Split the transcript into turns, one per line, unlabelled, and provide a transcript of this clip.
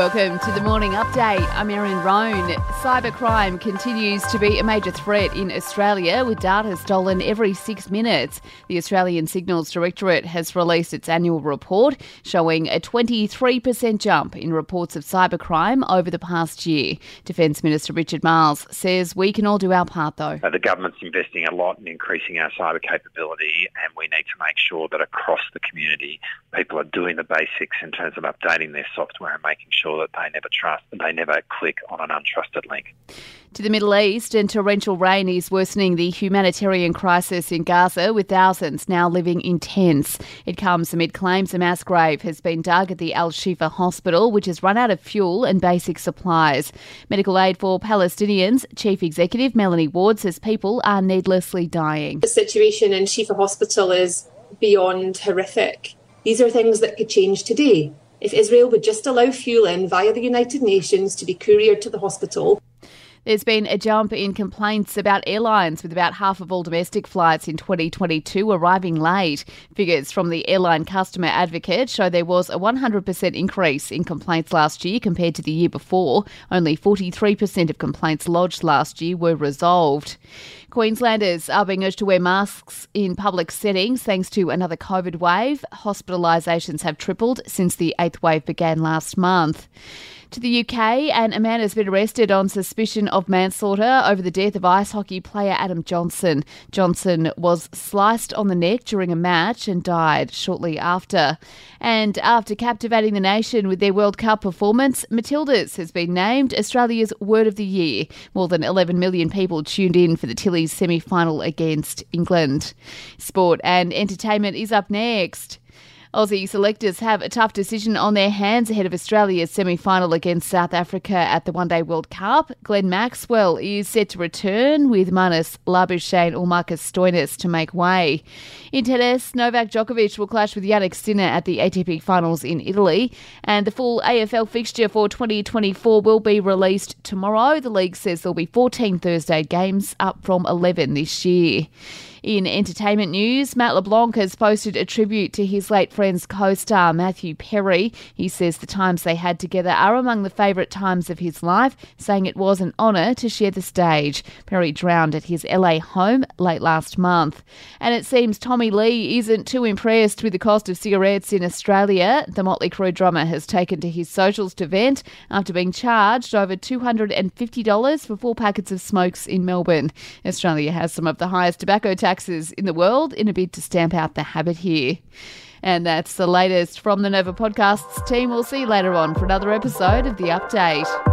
Welcome to the morning update. I'm Erin Roan. Cybercrime continues to be a major threat in Australia with data stolen every six minutes. The Australian Signals Directorate has released its annual report showing a 23% jump in reports of cybercrime over the past year. Defence Minister Richard Marles says we can all do our part though.
Uh, the government's investing a lot in increasing our cyber capability and we need to make sure that across the community people are doing the basics in terms of updating their software and making sure that they never trust, they never click on an untrusted link.
To the Middle East, and torrential rain is worsening the humanitarian crisis in Gaza, with thousands now living in tents. It comes amid claims a mass grave has been dug at the Al Shifa hospital, which has run out of fuel and basic supplies. Medical aid for Palestinians, Chief Executive Melanie Ward says people are needlessly dying.
The situation in Shifa Hospital is beyond horrific. These are things that could change today. If Israel would just allow fuel in via the United Nations to be couriered to the hospital,
there's been a jump in complaints about airlines, with about half of all domestic flights in 2022 arriving late. Figures from the Airline Customer Advocate show there was a 100% increase in complaints last year compared to the year before. Only 43% of complaints lodged last year were resolved. Queenslanders are being urged to wear masks in public settings thanks to another COVID wave. Hospitalisations have tripled since the eighth wave began last month to the UK, and a man has been arrested on suspicion of manslaughter over the death of ice hockey player Adam Johnson. Johnson was sliced on the neck during a match and died shortly after. And after captivating the nation with their World Cup performance, Matildas has been named Australia's Word of the Year. More than 11 million people tuned in for the Tillies semi final against England. Sport and entertainment is up next. Aussie selectors have a tough decision on their hands ahead of Australia's semi final against South Africa at the One Day World Cup. Glenn Maxwell is set to return with Marnus Labuschagne or Marcus Stoinis to make way. In tennis, Novak Djokovic will clash with Jannik Sinner at the ATP Finals in Italy, and the full AFL fixture for 2024 will be released tomorrow. The league says there'll be 14 Thursday games, up from 11 this year. In entertainment news, Matt LeBlanc has posted a tribute to his late Friends co star Matthew Perry. He says the times they had together are among the favourite times of his life, saying it was an honour to share the stage. Perry drowned at his LA home late last month. And it seems Tommy Lee isn't too impressed with the cost of cigarettes in Australia. The Motley Crue drummer has taken to his socials to vent after being charged over $250 for four packets of smokes in Melbourne. Australia has some of the highest tobacco taxes taxes in the world in a bid to stamp out the habit here. And that's the latest from the Nova Podcasts team. We'll see you later on for another episode of The Update.